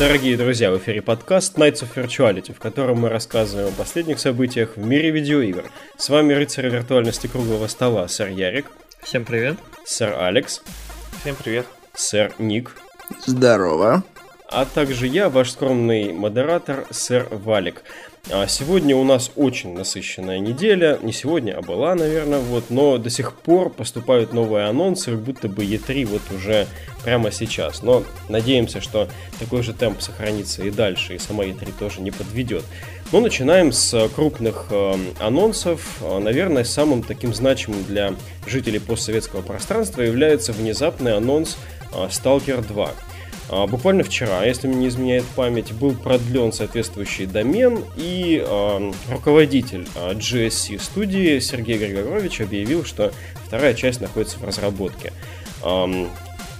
Дорогие друзья, в эфире подкаст Nights of Virtuality, в котором мы рассказываем о последних событиях в мире видеоигр. С вами рыцарь виртуальности круглого стола, сэр Ярик. Всем привет. Сэр Алекс. Всем привет. Сэр Ник. Здорово. А также я, ваш скромный модератор, сэр Валик. А сегодня у нас очень насыщенная неделя. Не сегодня, а была, наверное, вот. Но до сих пор поступают новые анонсы, как будто бы E3 вот уже прямо сейчас. Но надеемся, что такой же темп сохранится и дальше, и сама E3 тоже не подведет. Но начинаем с крупных э, анонсов. Наверное, самым таким значимым для жителей постсоветского пространства является внезапный анонс э, Stalker 2. А, буквально вчера, если мне не изменяет память, был продлен соответствующий домен, и э, руководитель э, GSC студии Сергей Григорович объявил, что вторая часть находится в разработке. Э,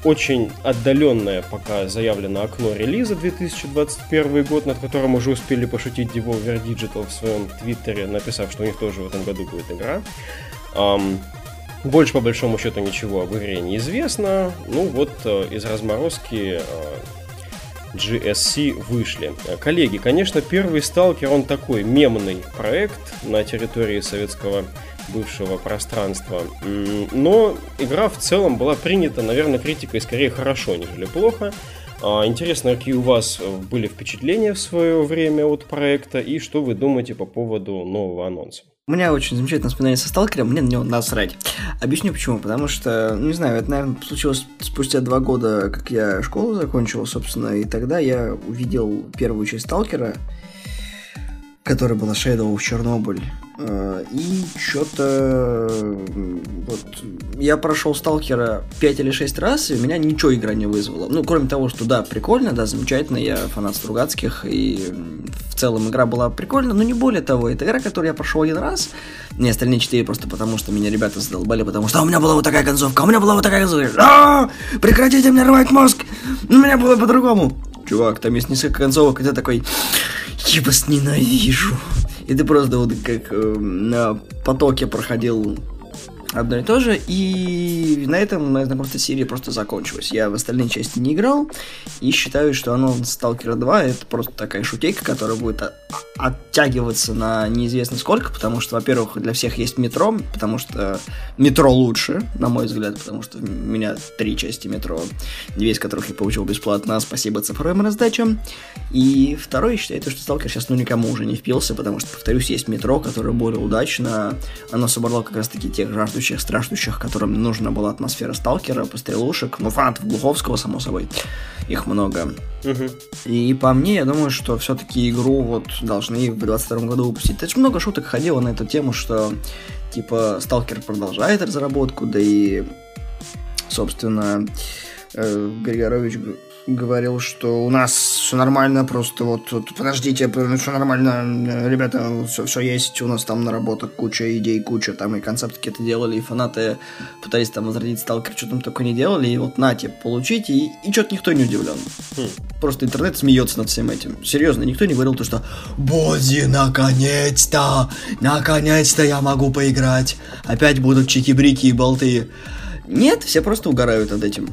очень отдаленное пока заявлено окно релиза 2021 год, над которым уже успели пошутить Devolver Digital в своем твиттере, написав, что у них тоже в этом году будет игра. Um, больше, по большому счету, ничего об игре не известно. Ну вот э, из разморозки э, GSC вышли. Коллеги, конечно, первый сталкер, он такой мемный проект на территории советского бывшего пространства. Но игра в целом была принята, наверное, критикой скорее хорошо, нежели плохо. А, интересно, какие у вас были впечатления в свое время от проекта и что вы думаете по поводу нового анонса? У меня очень замечательное воспоминание со сталкером, мне на него насрать. Объясню почему. Потому что, не знаю, это, наверное, случилось спустя два года, как я школу закончил, собственно, и тогда я увидел первую часть сталкера, которая была Shadow of Chernobyl. Э, и что-то... Вот, я прошел Сталкера 5 или 6 раз, и меня ничего игра не вызвала. Ну, кроме того, что да, прикольно, да, замечательно, я фанат Стругацких, и в целом игра была прикольна, но не более того, это игра, которую я прошел один раз, не остальные 4 просто потому, что меня ребята задолбали, потому что «А у меня была вот такая концовка, а у меня была вот такая концовка, а прекратите мне рвать мозг, у меня было по-другому. Чувак, там есть несколько концовок, и ты такой, я вас ненавижу. И ты просто вот как э, на потоке проходил одно и то же, и на этом моя знакомство с серией просто закончилось. Я в остальные части не играл, и считаю, что оно Stalker 2 это просто такая шутейка, которая будет оттягиваться на неизвестно сколько, потому что, во-первых, для всех есть метро, потому что метро лучше, на мой взгляд, потому что у меня три части метро, две из которых я получил бесплатно, спасибо цифровым раздачам. И второе, я считаю, что Stalker сейчас ну никому уже не впился, потому что, повторюсь, есть метро, которое более удачно, оно собрало как раз-таки тех жаждущих жаждущих, страждущих, которым нужна была атмосфера сталкера, пострелушек, ну, фанатов Глуховского, само собой, их много. Угу. И по мне, я думаю, что все-таки игру вот должны в 22 году выпустить. Это же много шуток ходило на эту тему, что типа Сталкер продолжает разработку, да и, собственно, э, Григорович говорил, что у нас все нормально, просто вот, вот подождите, все нормально, ребята, все, все есть, у нас там наработок куча идей, куча там и концепты какие-то делали, и фанаты пытались там возродить сталкер, что там только не делали, и вот нате, получите, и, и что-то никто не удивлен. Хм. Просто интернет смеется над всем этим. Серьезно, никто не говорил то, что «Бози, наконец-то! Наконец-то я могу поиграть! Опять будут чики-брики и болты!» Нет, все просто угорают над этим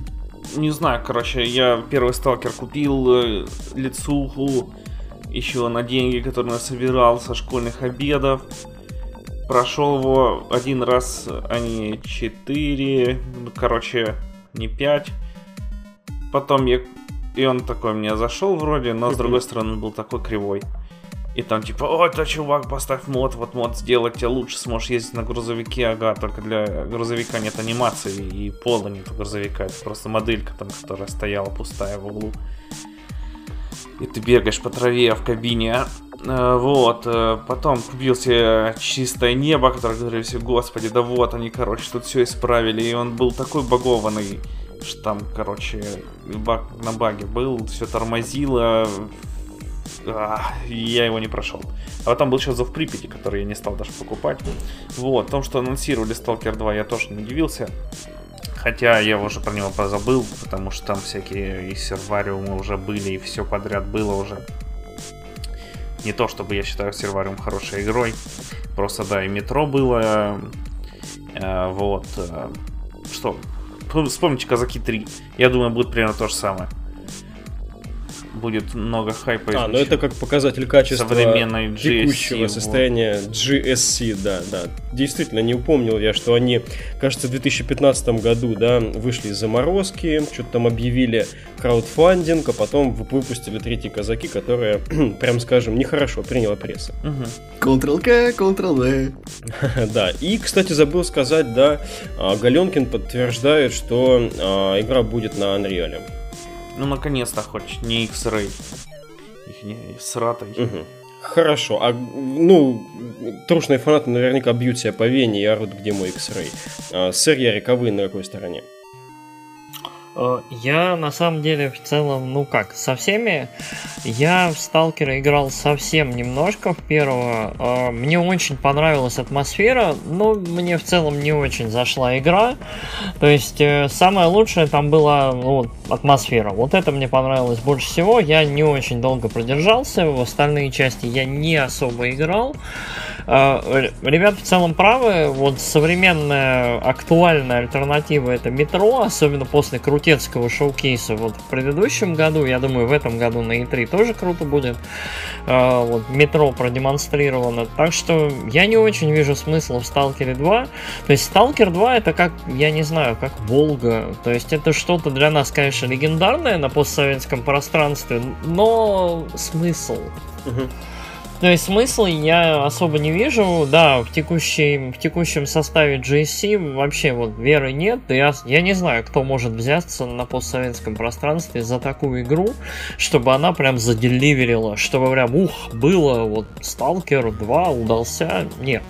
не знаю, короче, я первый сталкер купил э, лицуху еще на деньги, которые я собирал со школьных обедов. Прошел его один раз, а не четыре, ну, короче, не пять. Потом я... И он такой мне зашел вроде, но с другой стороны был такой кривой. И там типа, о, это чувак, поставь мод, вот мод сделать тебе лучше, сможешь ездить на грузовике, ага, только для грузовика нет анимации и пола нет грузовика, это просто моделька там, которая стояла пустая в углу. И ты бегаешь по траве в кабине, а, вот, э, потом купил себе чистое небо, которое говорили все, господи, да вот они, короче, тут все исправили, и он был такой багованный, что там, короче, баг на баге был, все тормозило, я его не прошел. А потом был еще Зов Припяти, который я не стал даже покупать. Вот, о том, что анонсировали Stalker 2, я тоже не удивился. Хотя я уже про него позабыл, потому что там всякие и сервариумы уже были, и все подряд было уже. Не то, чтобы я считаю сервариум хорошей игрой. Просто, да, и метро было. Э, вот. Э, что? Вспомните Казаки 3. Я думаю, будет примерно то же самое будет много хайпа. А, ну это как показатель качества современной текущего GSC, состояния GSC, да, да. Действительно, не упомнил я, что они, кажется, в 2015 году, да, вышли из заморозки, что-то там объявили краудфандинг, а потом выпустили третьи казаки, которые, прям скажем, нехорошо приняла пресса. Ctrl-K, Ctrl-V. Да, и, кстати, забыл сказать, да, а, Галенкин подтверждает, что а, игра будет на Unreal. Ну, наконец-то хоть не X-Ray. Их не с ратой. Мгм. Хорошо, а ну, трушные фанаты наверняка бьют себя по вене и орут, где мой X-Ray. А, сэр Ярик, а вы на какой стороне? Э, Я на самом деле в целом, ну как, со всеми. Я в Сталкера играл совсем немножко в первого. Э, Мне очень понравилась атмосфера, но мне в целом не очень зашла игра. То есть э, самое лучшее там была ну, атмосфера. Вот это мне понравилось больше всего. Я не очень долго продержался, в остальные части я не особо играл. Р- Ребят в целом правы, вот современная актуальная альтернатива это метро, особенно после крутецкого шоу-кейса вот в предыдущем году, я думаю в этом году на E3 тоже круто будет, Э, вот метро продемонстрировано, так что я не очень вижу смысла в Сталкере 2, то есть Сталкер 2 это как, я не знаю, как Волга, то есть это что-то для нас, конечно, легендарное на постсоветском пространстве, но смысл? Мгм. То есть смысла я особо не вижу. Да, в, текущей, в текущем составе GSC вообще вот веры нет. Я, я не знаю, кто может взяться на постсоветском пространстве за такую игру, чтобы она прям заделиверила, чтобы прям, ух, было, вот Сталкер 2 удался. Нет.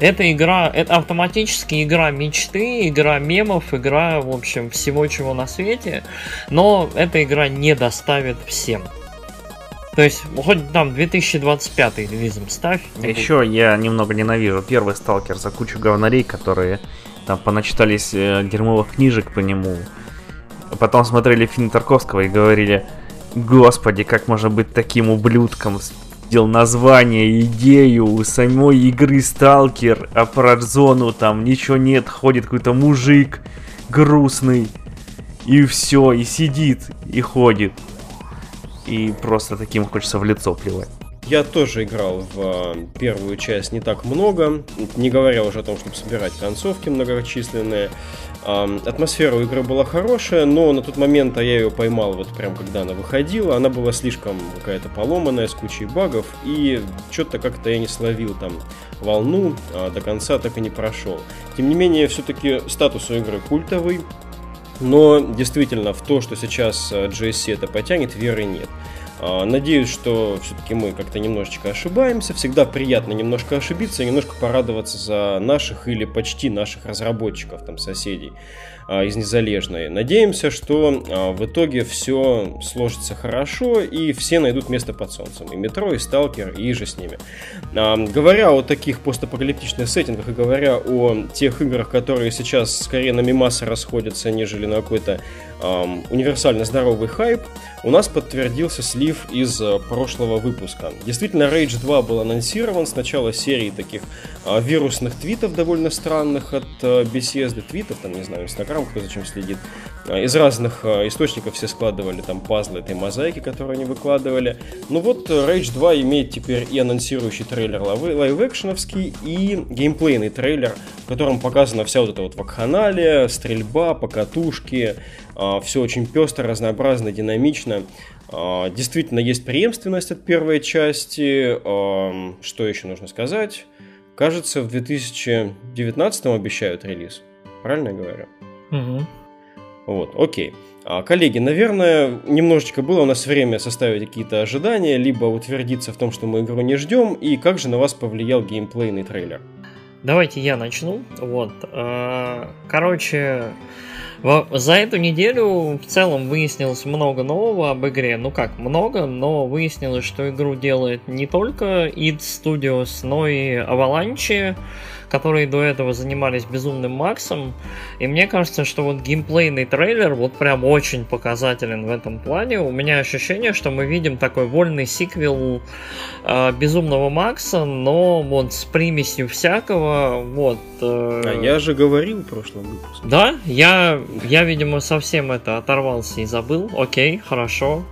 Эта игра, это автоматически игра мечты, игра мемов, игра, в общем, всего чего на свете. Но эта игра не доставит всем. То есть, хоть там 2025 релизом ставь. будет. Еще я немного ненавижу первый сталкер за кучу говнарей, которые там поначитались э, дерьмовых книжек по нему. А Потом смотрели фильм Тарковского и говорили, господи, как можно быть таким ублюдком, сделал название, идею у самой игры Сталкер, а про зону там ничего нет, ходит какой-то мужик грустный, и все, и сидит, и ходит. И просто таким хочется в лицо плевать. Я тоже играл в а, первую часть не так много, не говоря уже о том, чтобы собирать концовки многочисленные. Ам, Атмосфера у игры была хорошая, но на тот момент а я ее поймал вот прям когда она выходила. Она была слишком какая-то поломанная, с кучей багов, и что-то как-то я не словил там волну, а до конца так и не прошел. Тем не менее, все-таки статус у игры культовый, но действительно в то, что сейчас а, GSC это потянет, веры нет. А, Надеюсь, что все-таки мы как-то немножечко ошибаемся. Всегда приятно немножко ошибиться и немножко порадоваться за наших или почти наших разработчиков, там, соседей из Незалежной. Надеемся, что а, в итоге все сложится хорошо и все найдут место под солнцем. И Метро, и Сталкер, и же с ними. А, Говоря о таких постапокалиптичных сеттингах и говоря о тех играх, которые сейчас скорее на мимасы расходятся, нежели на какой-то ам, универсально здоровый хайп, у нас подтвердился слив из э, прошлого выпуска. Действительно, Rage 2 был анонсирован с начала серии таких а, вирусных твитов довольно странных от э, Bethesda, твитов, там, не знаю, Инстаграм, кто зачем следит. А, Из разных э, источников все складывали там пазлы этой мозаики, которые они выкладывали. Ну вот, э, Rage 2 имеет теперь и анонсирующий трейлер live- live-action овский, и геймплейный трейлер, в котором показана вся вот эта вот вакханалия, стрельба, покатушки, все очень пестро, разнообразно, динамично. Действительно, есть преемственность от первой части. Что еще нужно сказать? Кажется, в 2019 обещают релиз. Правильно я говорю? Мгм. Вот, окей. А, Коллеги, наверное, немножечко было у нас время составить какие-то ожидания, либо утвердиться в том, что мы игру не ждем, и как же на вас повлиял геймплейный трейлер? Давайте я начну. Вот. э, Короче, за эту неделю в целом выяснилось много нового об игре. Ну как, много, но выяснилось, что игру делает не только id Studios, но и Avalanche, которые до этого занимались Безумным Максом. И мне кажется, что вот геймплейный трейлер вот прям очень показателен в этом плане. У меня ощущение, что мы видим такой вольный сиквел э, Безумного Макса, но вот с примесью всякого, вот. э, А я же говорил в прошлом выпуске. Да, я, я, видимо, совсем это оторвался и забыл. Окей, хорошо.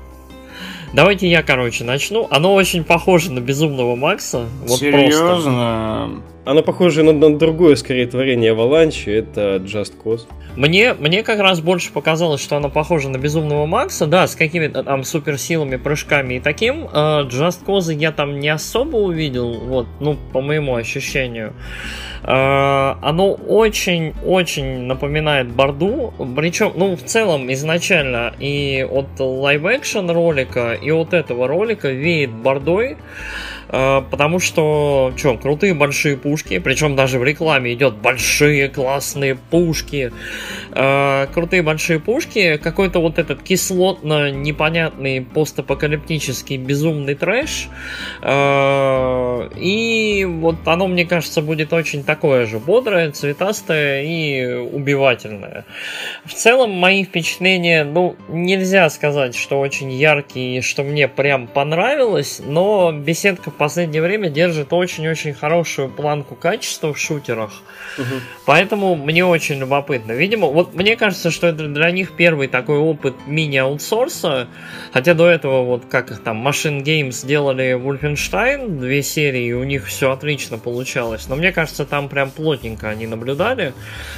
Давайте я, короче, начну. Оно очень похоже на Безумного Макса. Вот Серьезно? Просто. Оно похоже на, на другое, скорее, творение Avalanche. Это Just Cause. Мне, мне как раз больше показалось, что оно похоже на Безумного Макса, да, с какими-то там суперсилами, прыжками и таким. Э, Just Cause я там не особо увидел, вот, ну, по моему ощущению. Э, оно очень-очень напоминает Борду, причем, ну, в целом, изначально и от live-action ролика, и от этого ролика веет Бордой. А, потому что, что, крутые большие пушки, причем даже в рекламе идет большие классные пушки, э, крутые большие пушки, какой-то вот этот кислотно непонятный постапокалиптический безумный трэш, э, и вот оно, мне кажется, будет очень такое же бодрое, цветастое и убивательное. В целом, мои впечатления, ну, нельзя сказать, что очень яркие, что мне прям понравилось, но беседка последнее время держит очень-очень хорошую планку качества в шутерах. Угу. Поэтому мне очень любопытно. Видимо, вот мне кажется, что это для них первый такой опыт мини-аутсорса. Хотя до этого, вот как их там, Machine Games делали Wolfenstein, две серии, и у них все отлично получалось. Но мне кажется, там прям плотненько они наблюдали.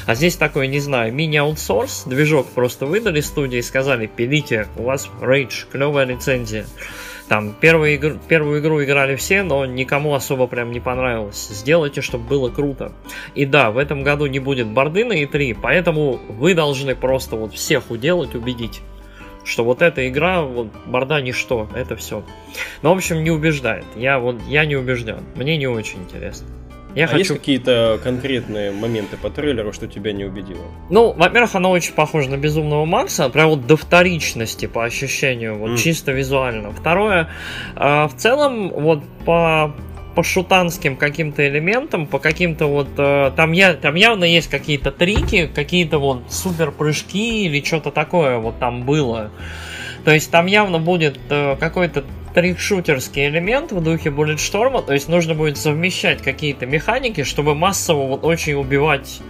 А здесь такой, не знаю, мини-аутсорс. Движок просто выдали студии и сказали, пилите, у вас Rage, клевая лицензия. Там первую игру, первую игру играли все, но никому особо прям не понравилось. Сделайте, чтобы было круто. И да, в этом году не будет борды на E3, поэтому вы должны просто вот всех уделать, убедить что вот эта игра, вот борда ничто, это все. Но, в общем, не убеждает. Я вот, я не убежден. Мне не очень интересно. Я а хочу... есть какие-то конкретные моменты по трейлеру, что тебя не убедило? Ну, во-первых, оно очень похоже на Безумного Макса, прям вот до вторичности по ощущению, вот mm. чисто визуально. Второе, э, в целом, вот по по шутанским каким-то элементам, по каким-то вот... Э, там, я, там явно есть какие-то трики, какие-то вот супер прыжки или что-то такое вот там было. То есть там явно будет э, какой-то трикшутерский элемент в духе Bulletstorm, то есть нужно будет совмещать какие-то механики, чтобы массово вот очень убивать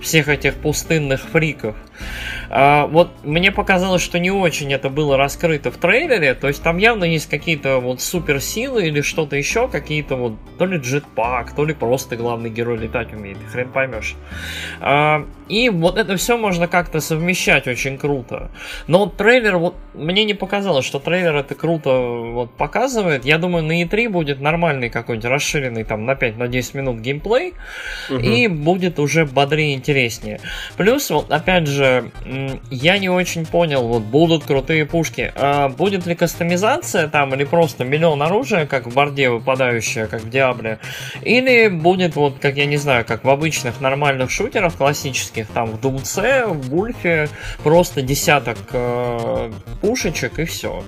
всех этих пустынных фриков. А, вот мне показалось, что не очень это было раскрыто в трейлере, то есть там явно есть какие-то вот суперсилы или что-то еще, какие-то вот то ли джетпак, то ли просто главный герой летать умеет, хрен поймешь. А, и вот это все можно как-то совмещать очень круто. Но трейлер, вот мне не показалось, что трейлер это круто вот показывает. Я думаю, на E3 будет нормальный какой-нибудь расширенный там на 5-10 на минут геймплей, угу. и будет уже бодрее интереснее. Плюс, вот опять же, я не очень понял, вот будут крутые пушки. А будет ли кастомизация там или просто миллион оружия, как в борде выпадающее, как в Диабле? Или будет вот, как я не знаю, как в обычных нормальных шутерах классических, там в Думце, в Вульфе, просто десяток э, пушечек и все.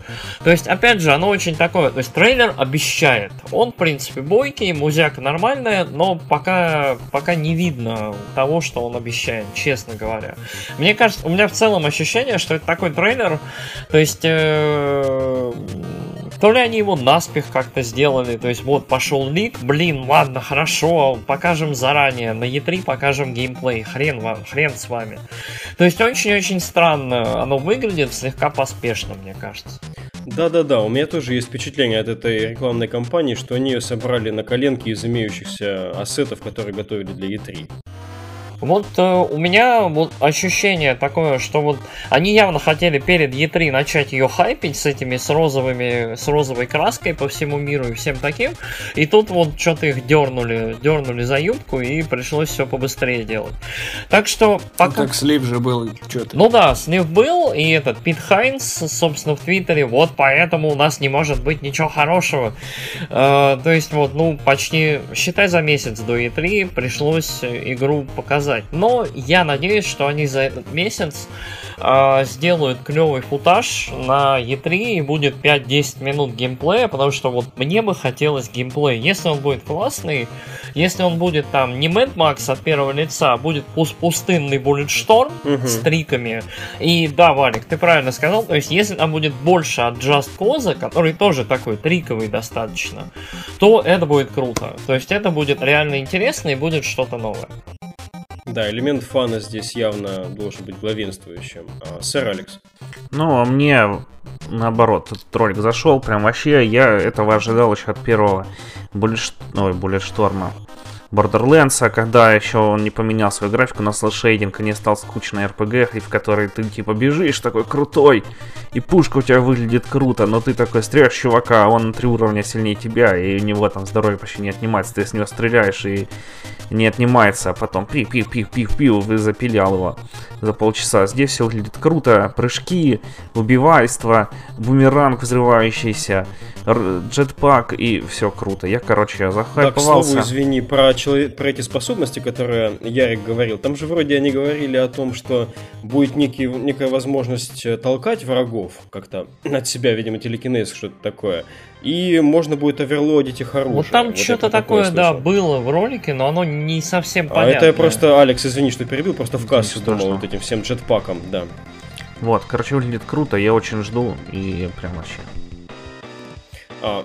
То есть, опять же, оно очень такое, то есть трейлер обещает. Он, в принципе, бойкий, музяка нормальная, но пока, пока не видно того, что он обещает, честно говоря. Мне кажется, меня в целом ощущение, что это такой трейлер, то есть э, то ли они его наспех как-то сделали, то есть вот пошел лик, блин, ладно, хорошо, покажем заранее, на E3 покажем геймплей, хрен вам, хрен с вами. То есть очень-очень странно оно выглядит, слегка поспешно, мне кажется. Да-да-да, у меня тоже есть впечатление от этой рекламной кампании, что они ее собрали на коленке из имеющихся ассетов, которые готовили для E3. Вот э, у меня вот ощущение такое, что вот они явно хотели перед E3 начать ее хайпить с этими, с розовыми, с розовой краской по всему миру и всем таким. И тут вот что-то их дернули, дернули за юбку и пришлось все побыстрее делать. Так что пока... Ну, так слив же был, что-то. Ну да, слив был, и этот Пит Хайнс, собственно, в Твиттере, вот поэтому у нас не может быть ничего хорошего. Э, то есть вот, ну, почти, считай, за месяц до E3 пришлось игру показать сказать. Но я надеюсь, что они за этот месяц э, сделают клевый футаж на E3 и будет 5-10 минут геймплея, потому что вот мне бы хотелось геймплей. Если он будет классный, если он будет там не Mad Max от первого лица, а будет пустынный Bulletstorm угу. с триками. И да, Валик, ты правильно сказал, то есть если там будет больше от Just Cause, который тоже такой триковый достаточно, то это будет круто. То есть это будет реально интересно и будет что-то новое. Да, элемент фана здесь явно должен быть главенствующим. А, сэр Алекс. Ну, а мне наоборот, этот ролик зашел, прям вообще, я этого ожидал еще от первого Буллет, Borderlands, когда еще он не поменял свою графику на слэшейдинг и не стал скучной RPG, в которой ты типа бежишь такой крутой, и пушка у тебя выглядит круто, но ты такой стреляешь чувака, а он на три уровня сильнее тебя, и у него там здоровье почти не отнимается, ты с него стреляешь и не отнимается, а потом пив-пив-пив-пив-пив, и запилял его за полчаса. Здесь все выглядит круто, прыжки, убивайство, бумеранг взрывающийся, джетпак и все круто. Я, короче, захайповался. Так, слову, извини, про, человек, про эти способности, которые Ярик говорил, там же вроде они говорили о том, что будет некий, некая возможность толкать врагов как-то от себя, видимо, телекинез, что-то такое. И можно будет оверлодить их оружие. Вот там вот что-то такое, да, было в ролике, но оно не совсем понятно. А это я просто, Алекс, извини, что перебил, просто в кассу думал вот этим всем джетпаком, да. Вот, короче, выглядит круто, я очень жду, и прям вообще. А,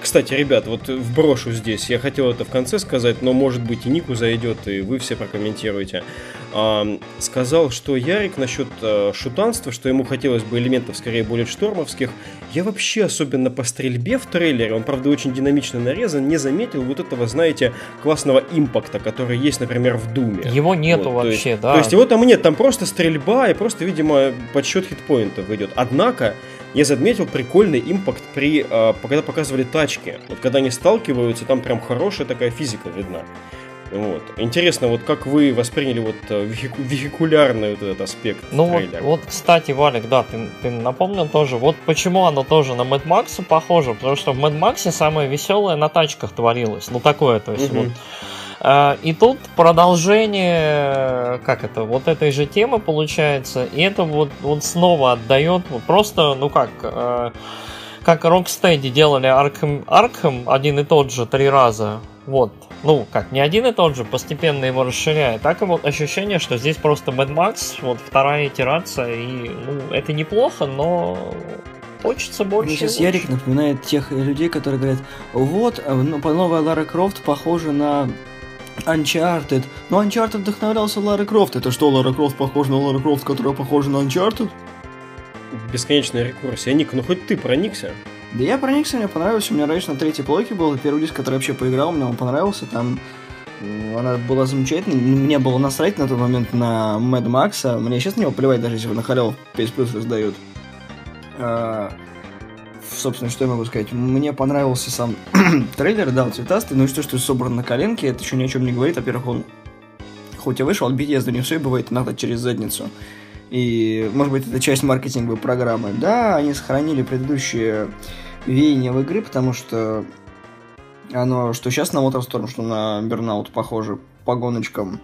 кстати, ребят, вот вброшу здесь. Я хотел это в конце сказать, но может быть и Нику зайдет, и вы все прокомментируете. А, сказал, что Ярик насчет а, шутанства, что ему хотелось бы элементов скорее более штормовских. Я вообще, особенно по стрельбе в трейлере, он, правда, очень динамично нарезан, не заметил вот этого, знаете, классного импакта, который есть, например, в Думе. Его нету вот, вообще, есть, да. То есть его там нет, там просто стрельба и просто, видимо, подсчет хитпоинтов идет. Однако, я заметил прикольный импакт при, э, когда показывали тачки. Вот когда они сталкиваются, там прям хорошая такая физика видна. Вот. Интересно, вот как вы восприняли вот э, вехику- вехикулярный вот этот аспект Ну вот, вот, кстати, Валик, да, ты, ты напомнил тоже, вот почему оно тоже на Mad Max похоже, потому что в Mad Max самое веселое на тачках творилось, ну такое, то есть угу. вот а, и тут продолжение, как это, вот этой же темы получается, и это вот, вот снова отдает просто, ну как, а, как Rocksteady делали Arkham, Arkham один и тот же три раза, вот, ну, как, не один и тот же, постепенно его расширяя. Так и вот ощущение, что здесь просто Mad Max, вот вторая итерация, и, ну, это неплохо, но хочется больше. Мне сейчас Ярик напоминает тех людей, которые говорят, вот, э, ну, новая Лара Крофт похожа на Uncharted. Но Uncharted вдохновлялся Лара Крофт. Это что, Лара Крофт похожа на Лара Крофт, которая похожа на Uncharted? Бесконечная рекурсия. Ник, ну хоть ты проникся. Да я проникся, мне понравилось. У меня раньше на третьей плойке был первый диск, который вообще поиграл, мне он понравился. Там она была замечательной. Мне было насрать на тот момент на Mad Max. Мне сейчас на него плевать, даже если на халяву PS Plus раздают. Собственно, что я могу сказать? Мне понравился сам трейлер, да, цветастый, но и что, что собран на коленке, это еще ни о чем не говорит. Во-первых, он хоть и вышел от Bethesda, не все бывает иногда через задницу. И, может быть, это часть маркетинговой программы. Да, они сохранили предыдущие веяния в игры, потому что оно, что сейчас на Motorstorm, что на Burnout похоже по гоночкам.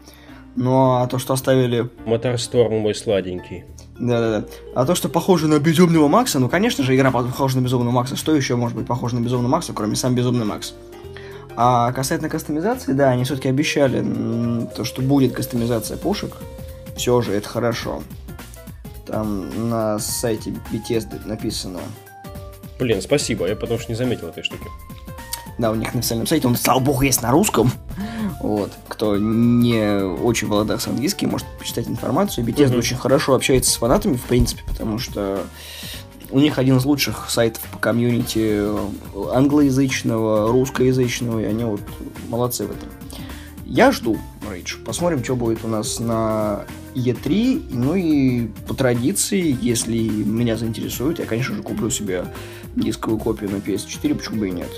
Ну, а то, что оставили... Motorstorm мой сладенький. Да-да-да. А то, что похоже на Безумного Макса, ну, конечно же, игра похожа на Безумного Макса. Что еще может быть похоже на Безумного Макса, кроме сам Безумный Макс? А касательно кастомизации, да, они все-таки обещали то, что будет кастомизация пушек. Все же, это хорошо. Там на сайте Bethesda написано. Блин, спасибо, я потому что не заметил этой штуки. Да, у них на официальном сайте, он, слава богу, есть на русском. Вот. Кто не очень в с английским, может почитать информацию. Bethesda mm-hmm. очень хорошо общается с фанатами, в принципе, потому что у них один из лучших сайтов по комьюнити англоязычного, русскоязычного, и они вот молодцы в этом. Я жду Рейдж. Посмотрим, что будет у нас на E3. Ну и по традиции, если меня заинтересует, я, конечно же, куплю себе дисковую копию на PS4, почему бы и нет.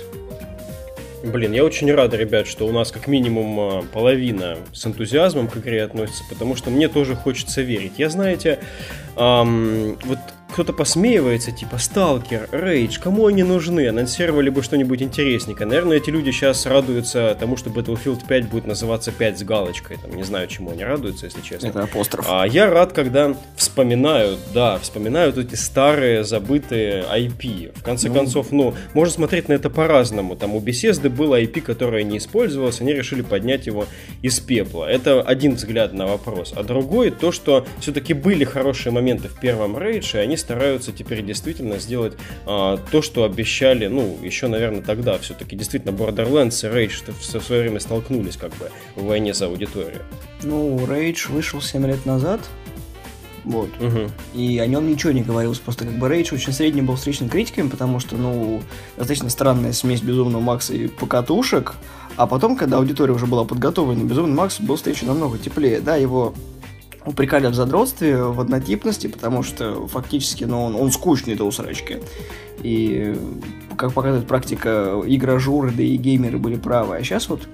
Блин, я очень рад, ребят, что у нас как минимум а, половина с энтузиазмом к игре относится, потому что мне тоже хочется верить. Я, знаете, эм, вот кто-то посмеивается, типа Сталкер, Рейдж, кому они нужны? Анонсировали бы что-нибудь интересненькое. Наверное, эти люди сейчас радуются тому, что Battlefield 5 будет называться 5 с галочкой. Там, не знаю, чему они радуются, если честно. Это апостроф. А я рад, когда вспоминают, да, вспоминают эти старые забытые IP. В конце ну... концов, ну, можно смотреть на это по-разному. Там у Bethesda было IP, которое не использовалось, они решили поднять его из пепла. Это один взгляд на вопрос. А другой то, что все-таки были хорошие моменты в первом Рейдже, и они стараются теперь действительно сделать а, то, что обещали, ну, еще, наверное, тогда все-таки действительно Borderlands и Rage в свое время столкнулись как бы в войне за аудиторию. Ну, Rage вышел 7 лет назад, Вот. Угу. И о нем ничего не говорилось. Просто как бы Рейдж очень средний был встречен критиками, потому что, ну, достаточно странная смесь Безумного Макса и покатушек. А потом, когда аудитория уже была подготовлена, Безумный Макс был встречен намного теплее. Да, его упрекали в задротстве, в однотипности, потому что фактически, ну, он, он скучный до усрачки. И, как показывает практика, игражуры, да и геймеры были правы. А сейчас вот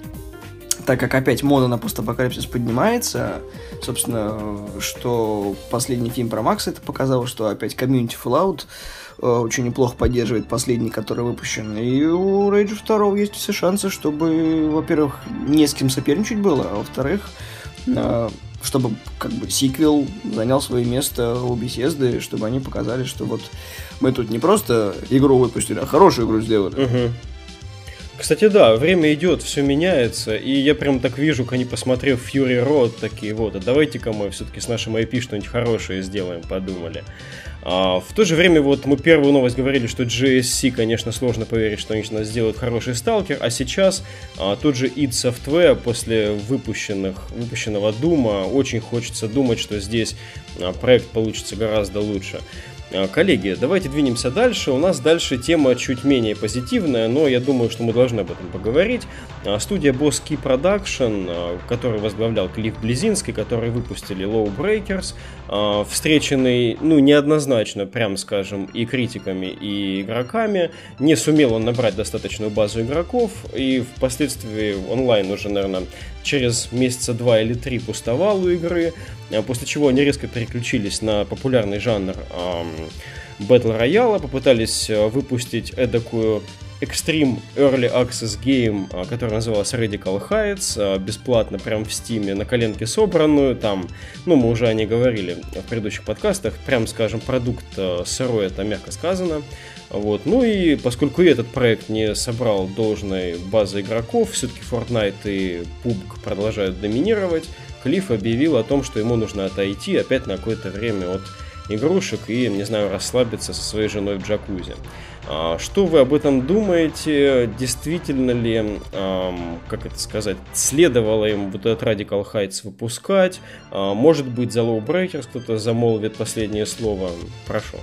так как опять мода на постапокалипсис поднимается, собственно, что последний фильм про Макса это показал, что опять комьюнити Fallout э, очень неплохо поддерживает последний, который выпущен. И у Rage 2 есть все шансы, чтобы, во-первых, не с кем соперничать было, а во-вторых, э, чтобы как бы сиквел занял свое место у Bethesda, чтобы они показали, что вот мы тут не просто игру выпустили, а хорошую игру сделали. Угу. Кстати, да, время идет, все меняется, и я прям так вижу, как они, посмотрев Fury Road, такие вот, а давайте-ка мы все-таки с нашим IP что-нибудь хорошее сделаем, подумали. А, в то же время вот мы первую новость говорили, что GSC, конечно, сложно поверить, что они сделают хороший сталкер, а сейчас а, тот же id Software после выпущенных, выпущенного Дума очень хочется думать, что здесь а, проект получится гораздо лучше. А, коллеги, давайте двинемся дальше. У нас дальше тема чуть менее позитивная, но я думаю, что мы должны об этом поговорить. А, студия Boss Key Production, а, который возглавлял Клифф Близинский, которые выпустили Low Breakers, встреченный, ну, неоднозначно, прям скажем, и критиками, и игроками. Не сумел он набрать достаточную базу игроков, и впоследствии онлайн уже, наверное, через месяца два или три пустовал у игры, а после чего они резко переключились на популярный жанр Battle Royale, попытались выпустить эдакую Extreme Early Access Game, а, которая называлась Radical Heights, а, бесплатно прям в стиме, на коленке собранную, там, ну, мы уже о ней говорили в предыдущих подкастах, прям, скажем, продукт э, сырой, это мягко сказано, вот. Ну и поскольку этот проект не собрал должной базы игроков, все-таки Fortnite и PUBG продолжают доминировать, Клифф объявил о том, что ему нужно отойти опять на какое-то время от игрушек и, не знаю, расслабиться со своей женой в джакузи. А, что вы об этом думаете? Действительно ли, как это сказать, следовало им вот этот Radical Heights выпускать? А, может быть, за Low Breakers кто-то замолвит последнее слово? Прошу.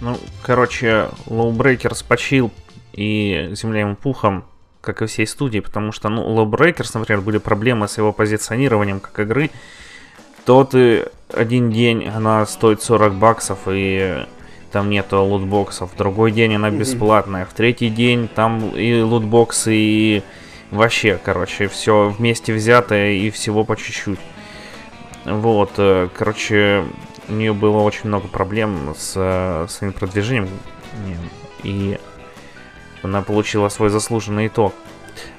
Ну, короче, Lowbreakers почил и земля ему пухом, как и всей студии, потому что, ну, Lowbreakers, например, были проблемы с его позиционированием как игры. Тот и один день она стоит 40 баксов и там нету лутбоксов. В другой день она бесплатная. В третий день там и лутбоксы, и вообще, короче, все вместе взятое и всего по чуть-чуть. Вот, э, короче, у нее было очень много проблем с э, своим продвижением, и она получила свой заслуженный итог.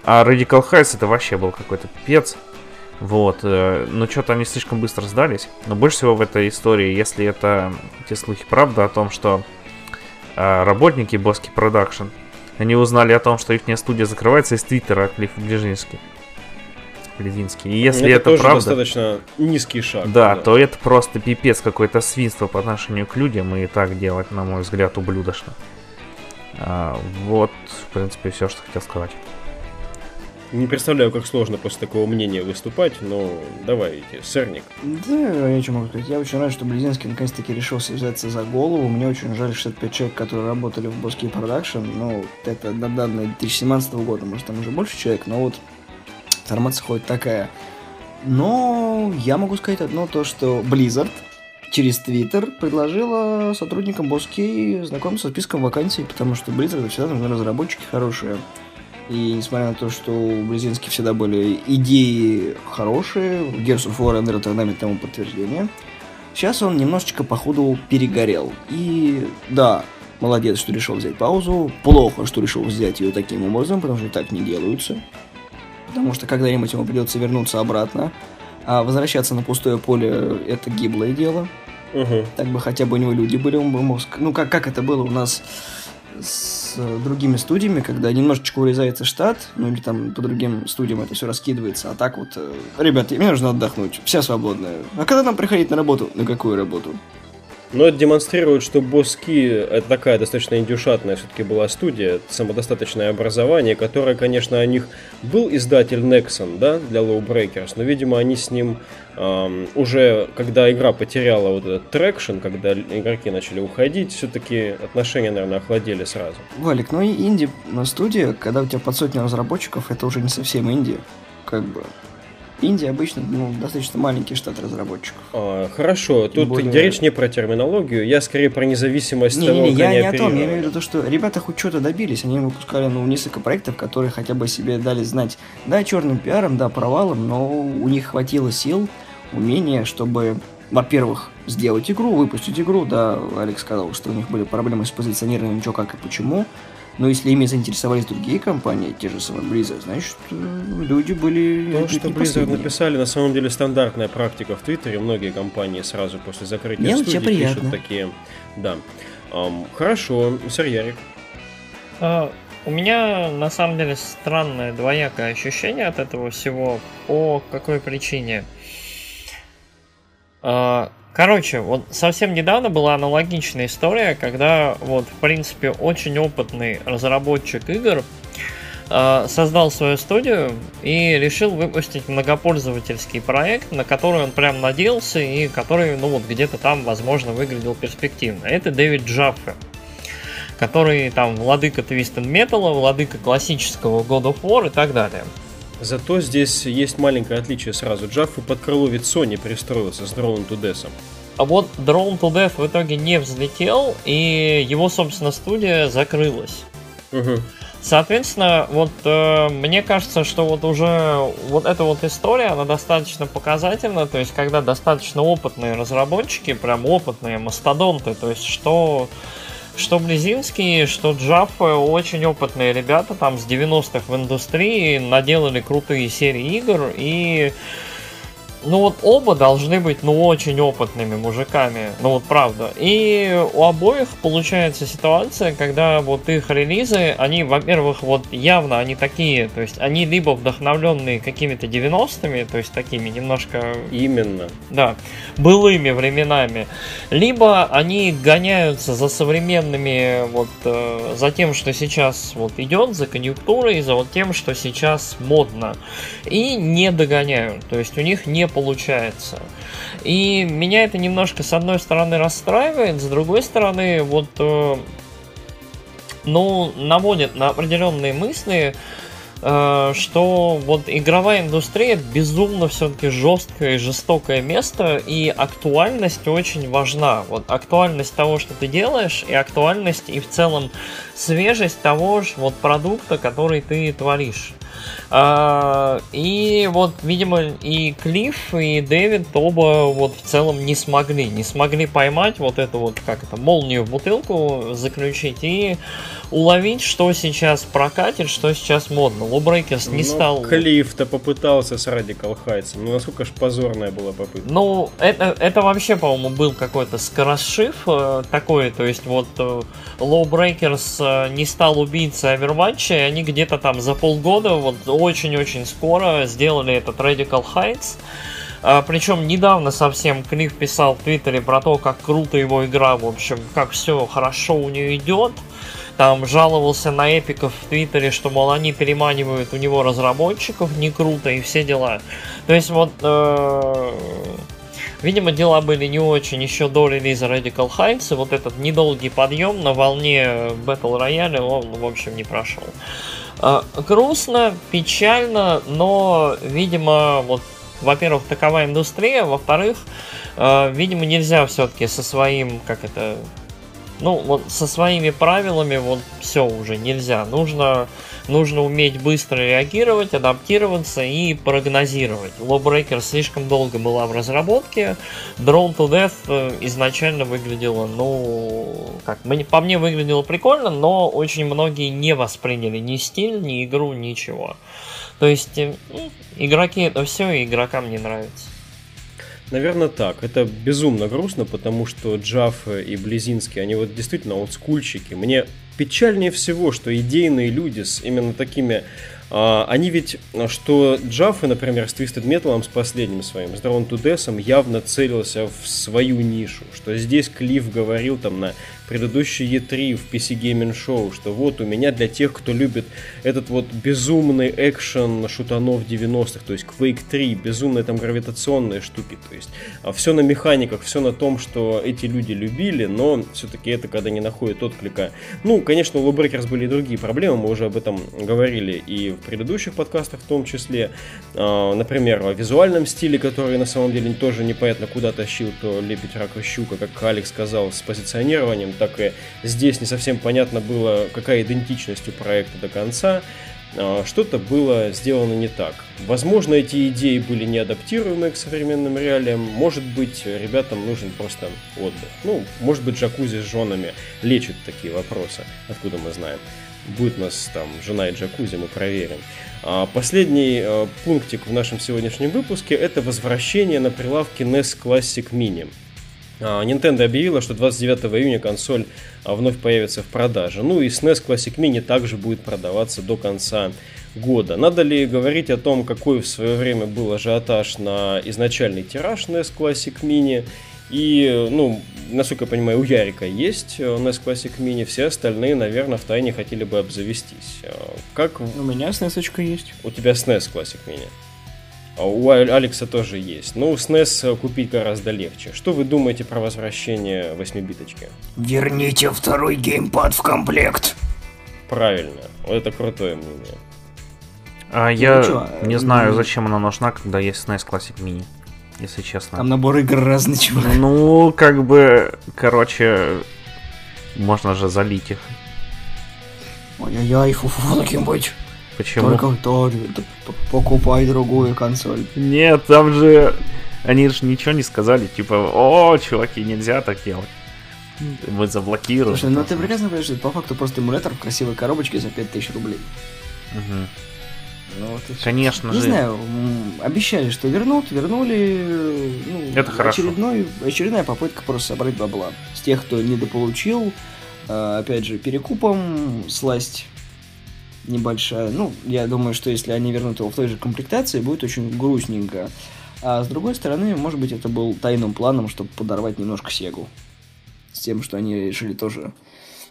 А Radical Heights это вообще был какой-то пипец. Вот, э, но что-то они слишком быстро сдались. Но больше всего в этой истории, если это те слухи правда о том, что э, работники Boss Key Productions, они узнали о том, что их студия закрывается из Твиттера Клиффа Близинский. Близинский. И если это, это тоже правда, достаточно низкий шаг. Да, да, то это просто пипец какое-то свинство по отношению к людям, и так делать, на мой взгляд, ублюдочно. А, вот, в принципе, все, что хотел сказать. Не представляю, как сложно после такого мнения выступать, но давайте, сырник. Да, я что могу сказать. Я очень рад, что Близинский наконец-таки решился взяться за голову. Мне очень жаль 65 человек, которые работали в Boss Key Productions. Ну, это на данные 2017 года, может, там уже больше человек, но вот информация ходит такая. Но я могу сказать одно, то что Blizzard через Twitter предложила сотрудникам Боски знакомиться с списком вакансий, потому что Blizzard всегда нужны разработчики хорошие. И несмотря на то, что у Близински всегда были идеи хорошие, Gears of War Under Dynamic тому подтверждение, сейчас он немножечко, походу, перегорел. И да, молодец, что решил взять паузу, плохо, что решил взять ее таким образом, потому что так не делаются потому что когда-нибудь ему придется вернуться обратно. А возвращаться на пустое поле – это гиблое дело. Угу. Так бы хотя бы у него люди были, он бы мог... Ну, как, как это было у нас с другими студиями, когда немножечко урезается штат, ну или там по другим студиям это все раскидывается, а так вот, э, ребята, мне нужно отдохнуть, все свободные. А когда нам приходить на работу? На какую работу? Но это демонстрирует, что Боски это такая достаточно индюшатная все-таки была студия, самодостаточное образование, которое, конечно, у них был издатель Nexon, да, для LawBreakers, но, видимо, они с ним эм, уже, когда игра потеряла вот этот traction, когда игроки начали уходить, все-таки отношения, наверное, охладели сразу. Валик, ну и инди-студии, когда у тебя под сотню разработчиков, это уже не совсем инди, как бы. Инди обычно ну, достаточно маленький штат разработчиков. А, хорошо, тут более... речь не про терминологию, я скорее про независимость не, того, не, не, я не о том, я имею в виду то, что ребята хоть что-то добились, они выпускали ну, несколько проектов, которые хотя бы себе дали знать, да, черным пиаром, да, провалом, но у них хватило сил, умения, чтобы, во-первых, сделать игру, выпустить игру, да, Алекс сказал, что у них были проблемы с позиционированием, что, как и почему, но если ими заинтересовались другие компании, те же самые Blizzard, значит, люди были... То, что Blizzard написали, на самом деле стандартная практика в Твиттере. Многие компании сразу после закрытия Мне студии пишут такие... Да. Um, хорошо, сэр Ярик. Uh, у меня, на самом деле, странное двоякое ощущение от этого всего. По какой причине? Uh, Короче, вот совсем недавно была аналогичная история, когда вот, в принципе, очень опытный разработчик игр э, создал свою студию и решил выпустить многопользовательский проект, на который он прям надеялся и который, ну вот, где-то там, возможно, выглядел перспективно. Это Дэвид Джаффе который там владыка Twisted Metal, владыка классического God of War и так далее. Зато здесь есть маленькое отличие сразу. Джаффу под крыло ведь Sony пристроился с Drone to Death. А вот Drone to Death в итоге не взлетел, и его, собственно, студия закрылась. Угу. Соответственно, вот э, мне кажется, что вот уже вот эта вот история, она достаточно показательна, то есть когда достаточно опытные разработчики, прям опытные мастодонты, то есть что что Близинский, что Джаффа очень опытные ребята там с 90-х в индустрии. Наделали крутые серии игр. И ну вот оба должны быть, ну, очень опытными мужиками, ну вот правда. И у обоих получается ситуация, когда вот их релизы, они, во-первых, вот явно они такие, то есть они либо вдохновленные какими-то 90-ми, то есть такими немножко... Именно. Да, былыми временами, либо они гоняются за современными, вот, э, за тем, что сейчас вот идет, за конъюнктурой, за вот тем, что сейчас модно, и не догоняют, то есть у них не получается. И меня это немножко, с одной стороны, расстраивает, с другой стороны, вот, э, ну, наводит на определенные мысли, э, что вот игровая индустрия безумно все-таки жесткое и жестокое место, и актуальность очень важна. Вот актуальность того, что ты делаешь, и актуальность и в целом свежесть того же вот продукта, который ты творишь. А, и вот, видимо, и Клифф, и Дэвид оба вот в целом не смогли, не смогли поймать вот эту вот, как это, молнию в бутылку заключить и уловить, что сейчас прокатит, что сейчас модно. Лобрейкерс не ну, стал... Клифф-то попытался с Радикал Хайтсом, ну насколько ж позорная была попытка. Ну, это, это вообще, по-моему, был какой-то скоросшив э, такой, то есть вот э, Lowbreakers э, не стал убийцей Overwatch, и они где-то там за полгода вот очень-очень скоро сделали этот Radical Heights. А, причем недавно совсем Клифф писал в Твиттере про то, как круто его игра, в общем, как все хорошо у нее идет. Там жаловался на эпиков в Твиттере, что, мол, они переманивают у него разработчиков, не круто и все дела. То есть вот... Э Видимо, дела были не очень еще до релиза Radical Heights, и вот этот недолгий подъем на волне Battle Royale, он, в общем, не прошел. Грустно, печально, но, видимо, вот, во-первых, такова индустрия, во-вторых, а, видимо, нельзя все-таки со своим, как это, ну, вот со своими правилами вот все уже нельзя. Нужно, нужно уметь быстро реагировать, адаптироваться и прогнозировать. Lawbreaker слишком долго была в разработке. Drone to Death э, изначально выглядело, ну, как, по мне выглядело прикольно, но очень многие не восприняли ни стиль, ни игру, ничего. То есть, э, ну, игроки это все, и игрокам не нравится. Наверное, так. Это безумно грустно, потому что Джафф и Близинский, они вот действительно олдскульщики. Мне печальнее всего, что идейные люди с именно такими А, они ведь, что Джаффа, например, с Twisted Metal, с последним своим, с Drawn to Death, явно целился в свою нишу. Что здесь Клифф говорил там на предыдущий E3 в PC Gaming Show, что вот у меня для тех, кто любит этот вот безумный экшен шутанов 90-х, то есть Quake 3, безумные там гравитационные штуки, то есть а все на механиках, все на том, что эти люди любили, но все-таки это когда не находит отклика. Ну, конечно, у Lawbreakers были и другие проблемы, мы уже об этом говорили и в предыдущих подкастах в том числе, а, например, о визуальном стиле, который на самом деле тоже непонятно куда тащил, то лепить рак и щука, как Алекс сказал, с позиционированием, так и здесь не совсем понятно было, какая идентичность у проекта до конца. А, что-то было сделано не так. Возможно, эти идеи были не адаптируемы к современным реалиям. Может быть, ребятам нужен просто отдых. Ну, может быть, джакузи с женами лечат такие вопросы. Откуда мы знаем? Будет у нас там жена и джакузи, мы проверим. А последний а, пунктик в нашем сегодняшнем выпуске это возвращение на прилавке NES Classic Mini. А, Nintendo объявила, что 29 июня консоль а, вновь появится в продаже. Ну и SNES Classic Mini также будет продаваться до конца года. Надо ли говорить о том, какой в свое время был ажиотаж на изначальный тираж NES Classic Mini? И, ну, насколько я понимаю, у Ярика есть NES Classic Mini, все остальные, наверное, в тайне хотели бы обзавестись. А, как... У меня SNES есть. У тебя SNES Classic Mini. А у Алекса тоже есть. Но у SNES купить гораздо легче. Что вы думаете про возвращение 8-биточки? Верните второй геймпад в комплект. Правильно. Это крутое мнение. А я ну, не знаю, зачем она нужна, когда есть SNES Classic Mini. Если честно. Там набор игр разный, чувак. Ну, как бы, короче, можно же залить их. Ой-ой-ой, фу-фу, таким быть. Почему? Только то, покупай другую консоль. Нет, там же они же ничего не сказали, типа, о, чуваки, нельзя так делать. Мы заблокируем. Слушай, ну ты прекрасно понимаешь, что это по факту просто эмулятор в красивой коробочке за 5000 рублей. Угу. Ну, вот Конечно не же. Не знаю, обещали, что вернут, вернули. Ну, это хорошо. Очередной, очередная попытка просто собрать бабла. С тех, кто недополучил, а, опять же, перекупом сласть небольшая. Ну, я думаю, что если они вернут его в той же комплектации, будет очень грустненько. А с другой стороны, может быть, это был тайным планом, чтобы подорвать немножко Сегу. С тем, что они решили тоже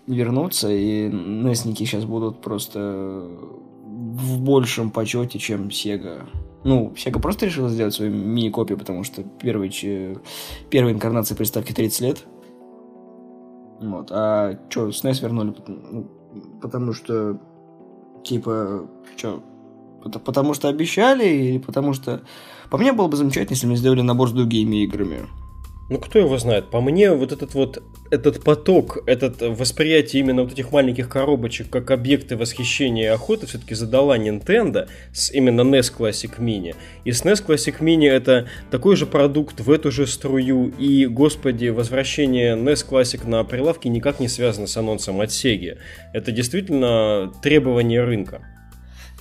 вернуться, и Несники сейчас будут просто в большем почете, чем Сега. Ну, Сега просто решила сделать свою мини-копию, потому что первой, первой инкарнации приставки 30 лет. Вот. А что, SNES вернули? Ну, потому что Типа, что, потому что обещали или потому что... По мне было бы замечательно, если мне сделали набор с другими играми. Ну, кто его знает? По мне, вот этот вот этот поток, этот восприятие именно вот этих маленьких коробочек как объекты восхищения и охоты все-таки задала Nintendo с именно NES Classic Mini. И с NES Classic Mini это такой же продукт в эту же струю. И, господи, возвращение NES Classic на прилавке никак не связано с анонсом от Sega. Это действительно требование рынка.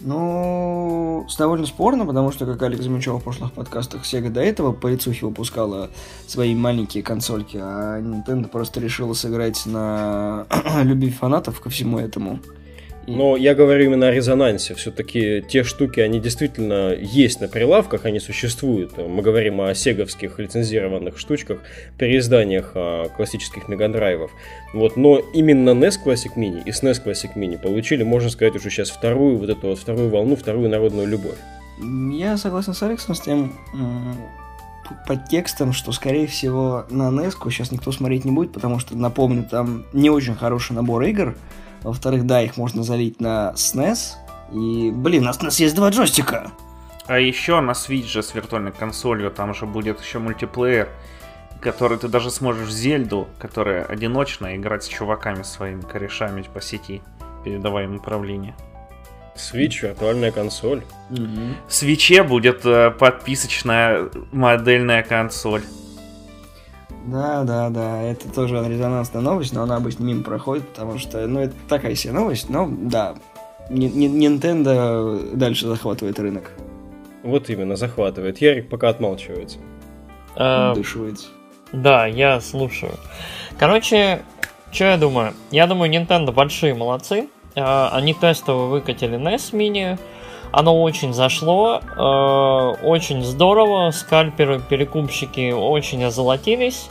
Ну, довольно спорно, потому что, как Алекс замечал в прошлых подкастах, Sega до этого по лицухе выпускала свои маленькие консольки, а Nintendo просто решила сыграть на любви фанатов ко всему этому. Но я говорю именно о резонансе. Все-таки те штуки, они действительно есть на прилавках, они существуют. Мы говорим о сеговских лицензированных штучках, переизданиях а, классических мегадрайвов. Вот, но именно NES Classic Mini и SNES Classic Mini получили, можно сказать, уже сейчас вторую вот эту вот вторую волну, вторую народную любовь. Я согласен с Алексом с тем под текстом, что, скорее всего, на NES сейчас никто смотреть не будет, потому что, напомню, там не очень хороший набор игр, во-вторых, да, их можно залить на SNES. И, блин, у нас, у нас есть два джойстика. А еще на Switch же с виртуальной консолью, там же будет еще мультиплеер, который ты даже сможешь в Зельду, которая одиночная, играть с чуваками своими корешами по сети, передавая им управление. Switch, виртуальная консоль. Угу. В Switch будет э, подписочная модельная консоль. Да, да, да, это тоже резонансная новость, но она обычно мимо проходит, потому что, ну, это такая себе новость, но, да, Nintendo дальше захватывает рынок. Вот именно, захватывает. Ярик пока отмалчивается. А, Дышивается. Да, я слушаю. Короче, что я думаю? Я думаю, Nintendo большие молодцы. А, они тестово выкатили NES Mini, Оно очень зашло, э, очень здорово, скальперы, перекупщики очень озолотились.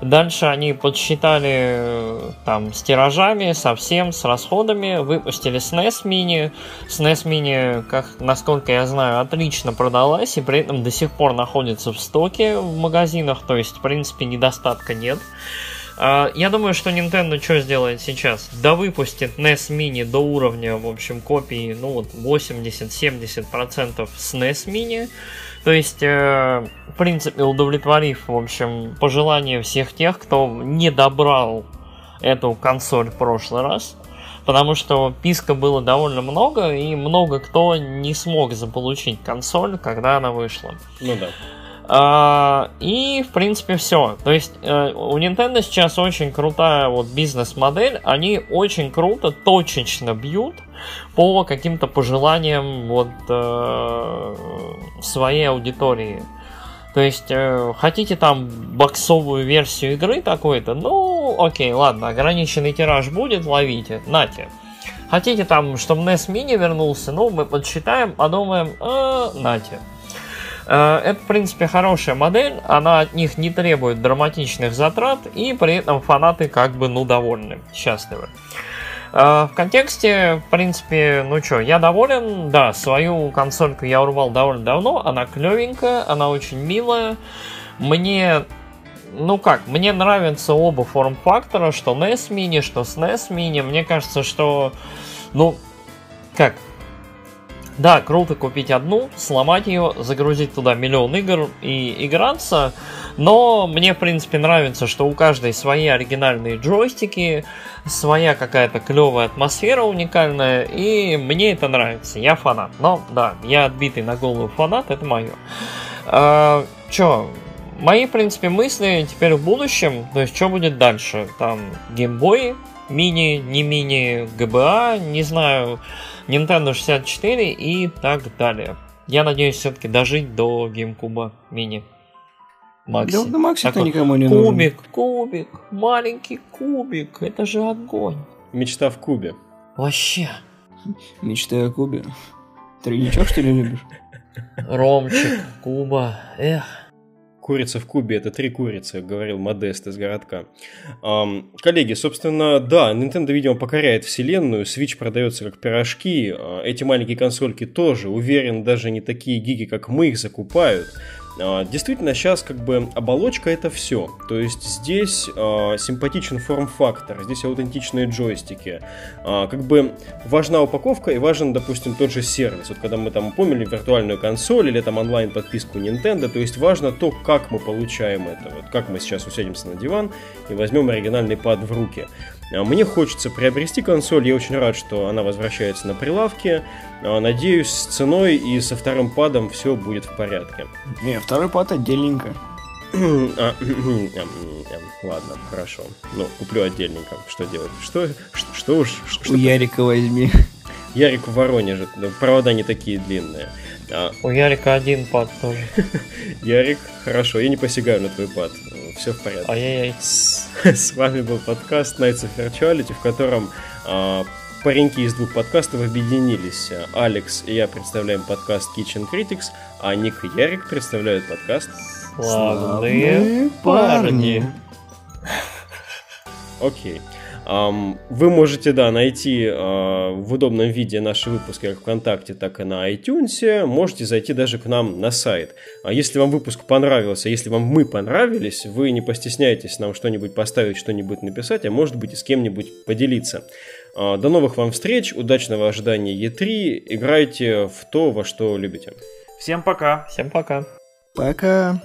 Дальше они подсчитали э, там с тиражами, совсем, с расходами, выпустили SNES Mini. SNES Mini, как, насколько я знаю, отлично продалась и при этом до сих пор находится в стоке в магазинах, то есть, в принципе, недостатка нет. А, я думаю, что Nintendo что сделает сейчас? Да выпустит NES Mini до уровня, в общем, копии, ну вот 80-70% с NES Mini. То есть, э, в принципе, удовлетворив, в общем, пожелания всех тех, кто не добрал эту консоль в прошлый раз. Потому что писка было довольно много, и много кто не смог заполучить консоль, когда она вышла. Ну да. А, и, в принципе, все. То есть, э, у Nintendo сейчас очень крутая вот бизнес-модель. Они очень круто, точечно бьют по каким-то пожеланиям вот э, своей аудитории. То есть, э, хотите там боксовую версию игры такой-то, ну, окей, ладно, ограниченный тираж будет, ловите, нате. Хотите там, чтобы NES Mini вернулся, ну, мы подсчитаем, подумаем, э, нате. Э, это, в принципе, хорошая модель, она от них не требует драматичных затрат, и при этом фанаты как бы, ну, довольны, счастливы. Э, в контексте, в принципе, ну что, я доволен, да, свою консольку я урвал довольно давно, она клевенькая, она очень милая, мне ну как, мне нравятся оба форм-фактора, что NES Mini, что SNES Mini. Мне кажется, что, ну, как, да, круто купить одну, сломать ее, загрузить туда миллион игр и играться, но мне, в принципе, нравится, что у каждой свои оригинальные джойстики, своя какая-то клевая атмосфера уникальная, и мне это нравится, я фанат. Но, да, я отбитый на голову фанат, это мое. А, чё, мои, в принципе, мысли теперь в будущем, то есть, что будет дальше? Там, геймбои, мини, не мини, ГБА, не знаю, Nintendo 64 и так далее. Я надеюсь все-таки дожить до GameCube мини. Макси. Да, на Макси это никому не кубик, нужен. Кубик, кубик, маленький кубик, это же огонь. Мечта в кубе. Вообще. Мечта о кубе. Тройничок, что ли, любишь? Ромчик, Куба, эх. Курица в кубе – это три курицы, говорил Модест из городка. Эм, коллеги, собственно, да, Nintendo, видимо, покоряет вселенную, Switch продается как пирожки, э, эти маленькие консольки тоже, уверен, даже не такие гиги, как мы их закупают. А, действительно, сейчас как бы оболочка это все. То есть здесь э, симпатичен форм-фактор, здесь аутентичные джойстики. Э, как бы важна упаковка и важен, допустим, тот же сервис. Вот когда мы там помнили виртуальную консоль или там онлайн-подписку Nintendo, то есть важно то, как мы получаем это. Вот как мы сейчас усядемся на диван и возьмем оригинальный пад в руки. Мне хочется приобрести консоль, я очень рад, что она возвращается на прилавке. Надеюсь, с ценой и со вторым падом все будет в порядке. Не, второй пад отдельненько. А, ладно, хорошо. Ну, куплю отдельненько. Что делать? Что, что, что уж... Что У Ярика возьми. Ярик в Воронеже. Провода не такие длинные. А... У Ярика один пад тоже. Ярик, хорошо, я не посягаю на твой пад все в порядке. Ай-яй-яй. С, с вами был подкаст Nights of Virtuality, в котором а, пареньки из двух подкастов объединились. Алекс и я представляем подкаст Kitchen Critics, а Ник и Ярик представляют подкаст Славные парни. Окей. Okay. Вы можете, да, найти а, в удобном виде наши выпуски как ВКонтакте, так и на iTunes. Можете зайти даже к нам на сайт. А если вам выпуск понравился, если вам мы понравились, вы не постесняйтесь нам что-нибудь поставить, что-нибудь написать, а может быть и с кем-нибудь поделиться. А, до новых вам встреч, удачного ожидания E3, играйте в то, во что любите. Всем пока. Всем пока. Пока.